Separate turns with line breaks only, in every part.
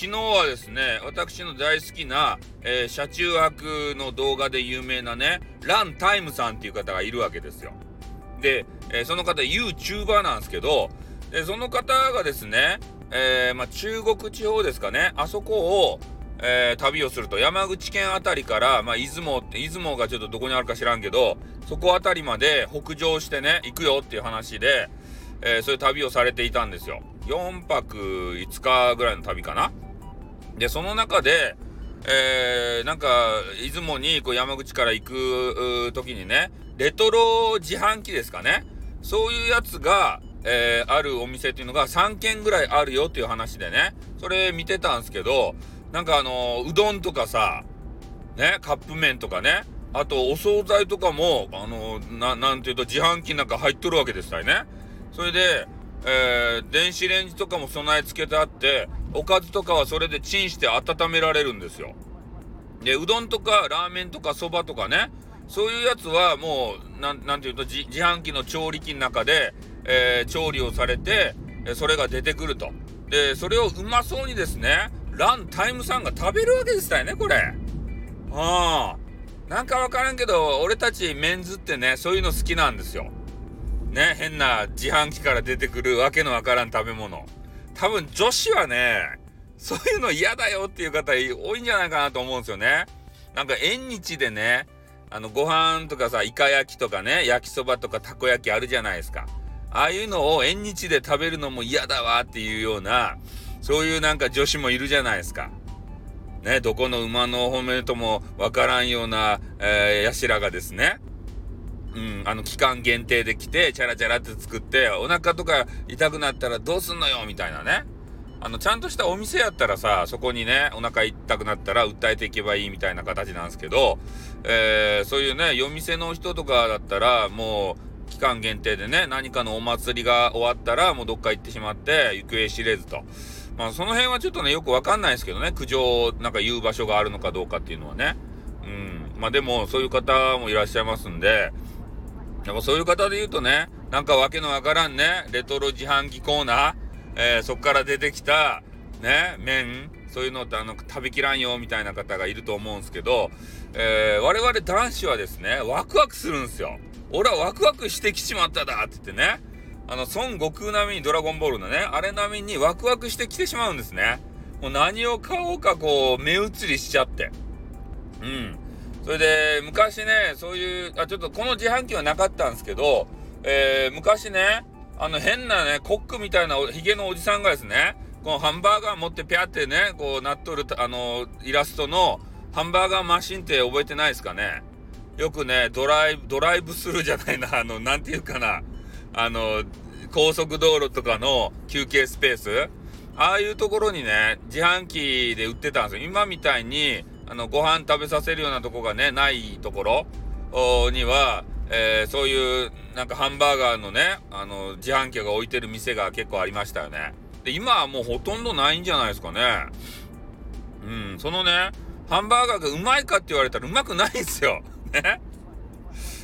昨日はですね、私の大好きな、えー、車中泊の動画で有名なね、ランタイムさんっていう方がいるわけですよ。で、えー、その方 YouTuber なんですけど、でその方がですね、えー、まあ、中国地方ですかね、あそこを、えー、旅をすると山口県あたりから、まあ、出雲って出雲がちょっとどこにあるか知らんけどそこあたりまで北上してね行くよっていう話で、えー、そういう旅をされていたんですよ4泊5日ぐらいの旅かなでその中で、えー、なんか出雲にこう山口から行く時にねレトロ自販機ですかねそういうやつがえー、あるお店っていうのが3軒ぐらいあるよっていう話でね、それ見てたんですけど、なんかあのうどんとかさ、ね、カップ麺とかね、あとお惣菜とかも、あのななんていうと自販機の中入っとるわけですよね。それで、えー、電子レンジとかも備え付けてあって、おかずとかはそれでチンして温められるんですよ。で、うどんとかラーメンとかそばとかね、そういうやつはもう、なん、なんていうと自、販機の調理器の中で、えー、調理をされて、それが出てくると。で、それをうまそうにですね、ランタイムさんが食べるわけですたよね、これ。ああ。なんかわからんけど、俺たちメンズってね、そういうの好きなんですよ。ね、変な自販機から出てくるわけのわからん食べ物。多分女子はね、そういうの嫌だよっていう方多いんじゃないかなと思うんですよね。なんか縁日でね、あの、ご飯とかさ、イカ焼きとかね、焼きそばとかたこ焼きあるじゃないですか。ああいうのを縁日で食べるのも嫌だわっていうような、そういうなんか女子もいるじゃないですか。ね、どこの馬の褒めともわからんような、えー、やしらがですね、うん、あの、期間限定で来て、チャラチャラって作って、お腹とか痛くなったらどうすんのよみたいなね。あの、ちゃんとしたお店やったらさ、そこにね、お腹痛くなったら訴えていけばいいみたいな形なんですけど、えー、そういうね、夜店の人とかだったら、もう、期間限定でね、何かのお祭りが終わったら、もうどっか行ってしまって、行方知れずと。まあ、その辺はちょっとね、よくわかんないですけどね、苦情なんか言う場所があるのかどうかっていうのはね。うん。まあ、でも、そういう方もいらっしゃいますんで、でもそういう方で言うとね、なんかわけのわからんね、レトロ自販機コーナー、えー、そこから出てきた、ね、麺、そういうのってあの、食べきらんよ、みたいな方がいると思うんですけど、えー、我々男子はですね、ワクワクするんですよ。俺はワクワクしてきちまっただって言ってね、あの、孫悟空並みにドラゴンボールのね、あれ並みにワクワクしてきてしまうんですね。もう何を買おうかこう、目移りしちゃって。うん。それで、昔ね、そういう、あ、ちょっとこの自販機はなかったんですけど、えー、昔ね、あの変なね、コックみたいなヒゲのおじさんがですね、このハンバーガー持ってピャってね、こうなっとる、あの、イラストのハンバーガーマシンって覚えてないですかね？よくね、ドライブ、ドライブスルーじゃないな、あの、なんていうかな、あの、高速道路とかの休憩スペース？ああいうところにね、自販機で売ってたんですよ。今みたいに、あの、ご飯食べさせるようなとこがね、ないところには、えー、そういう、なんかハンバーガーのね、あの、自販機が置いてる店が結構ありましたよね。で、今はもうほとんどないんじゃないですかね。うん、そのね、ハンバーガーがうまいかって言われたらうまくないんですよ。ね。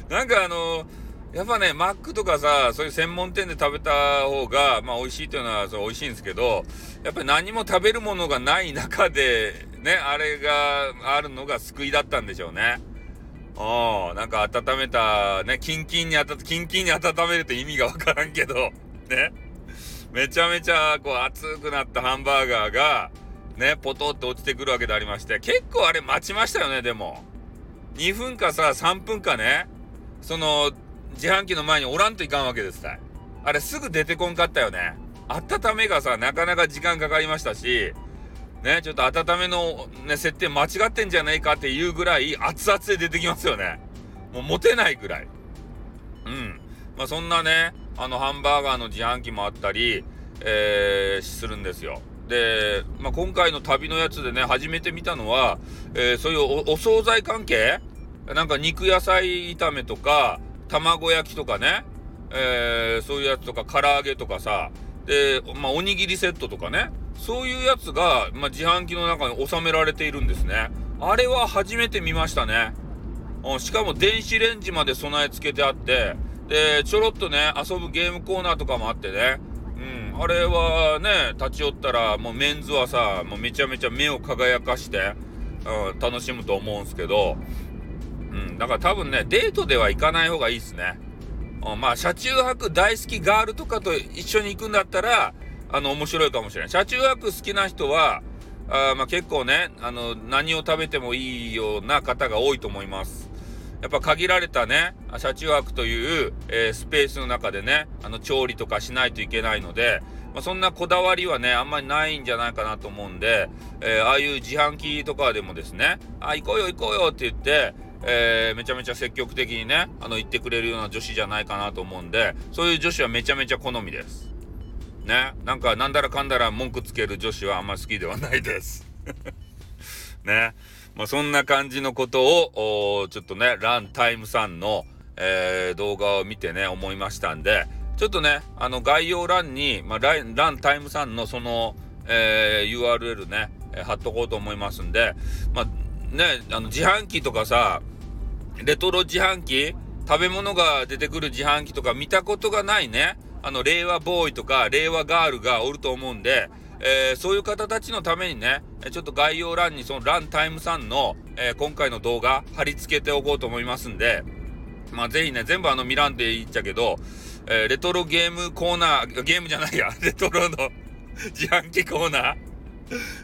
なんかあのやっぱね、マックとかさ、そういう専門店で食べた方が、まあ美味しいというのはそう美味しいんですけど、やっぱり何も食べるものがない中で、ね、あれがあるのが救いだったんでしょうね。ああ、なんか温めた、ね、キンキンに温、キンキンに温めると意味がわからんけど、ね。めちゃめちゃこう熱くなったハンバーガーが、ね、ポトって落ちてくるわけでありまして、結構あれ待ちましたよね、でも。2分かさ、3分かね、その、自販機の前におらんといかんわけですたあれすぐ出てこんかったよね。温めがさ、なかなか時間かかりましたし、ね、ちょっと温めの、ね、設定間違ってんじゃないかっていうぐらい熱々で出てきますよね。もう持てないぐらい。うん。まあそんなね、あのハンバーガーの自販機もあったり、えー、するんですよ。で、まあ、今回の旅のやつでね、初めて見たのは、えー、そういうお惣菜関係？なんか肉野菜炒めとか、卵焼きとかね、えー、そういうやつとか、唐揚げとかさ、で、まあ、おにぎりセットとかね、そういうやつが、まあ、自販機の中に収められているんですね。あれは初めて見ましたね。うん、しかも電子レンジまで備え付けてあって、で、ちょろっとね、遊ぶゲームコーナーとかもあってね、うん、あれはね立ち寄ったらもうメンズはさもうめちゃめちゃ目を輝かして、うん、楽しむと思うんすけど、うん、だから多分ねデートでは行かない方がいいっすね。うん、まあ車中泊大好きガールとかと一緒に行くんだったらあの面白いかもしれない。車中泊好きな人はあまあ、結構ねあの何を食べてもいいような方が多いと思います。やっぱ限られたね車中泊という、えー、スペースの中でねあの調理とかしないといけないので、まあ、そんなこだわりはねあんまりないんじゃないかなと思うんで、えー、ああいう自販機とかでもですね「あ行こうよ行こうよ」って言って、えー、めちゃめちゃ積極的にねあの言ってくれるような女子じゃないかなと思うんでそういう女子はめちゃめちゃ好みです。ねなんかなんだらかんだら文句つける女子はあんま好きではないです。ね。まあ、そんな感じのことを、ちょっとね、ランタイムさんの、えー、動画を見てね、思いましたんで、ちょっとね、あの概要欄に、まあ、ランランタイムさんのその、えー、URL ね、貼っとこうと思いますんで、まあ、ね、あの自販機とかさ、レトロ自販機食べ物が出てくる自販機とか見たことがないね、あの、令和ボーイとか、令和ガールがおると思うんで、えー、そういう方たちのためにね、ちょっと概要欄にそのランタイムさんの、えー、今回の動画貼り付けておこうと思いますんで、まあ、ぜひね、全部あの見らんでいいっちゃけど、えー、レトロゲームコーナー、ゲームじゃないや、レトロの自販機コーナー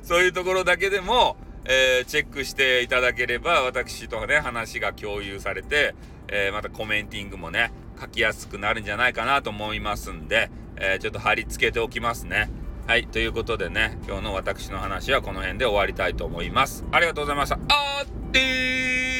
そういうところだけでも、えー、チェックしていただければ、私とね、話が共有されて、えー、またコメンティングもね、書きやすくなるんじゃないかなと思いますんで、えー、ちょっと貼り付けておきますね。はい、ということでね、今日の私の話はこの辺で終わりたいと思います。ありがとうございました。あーってー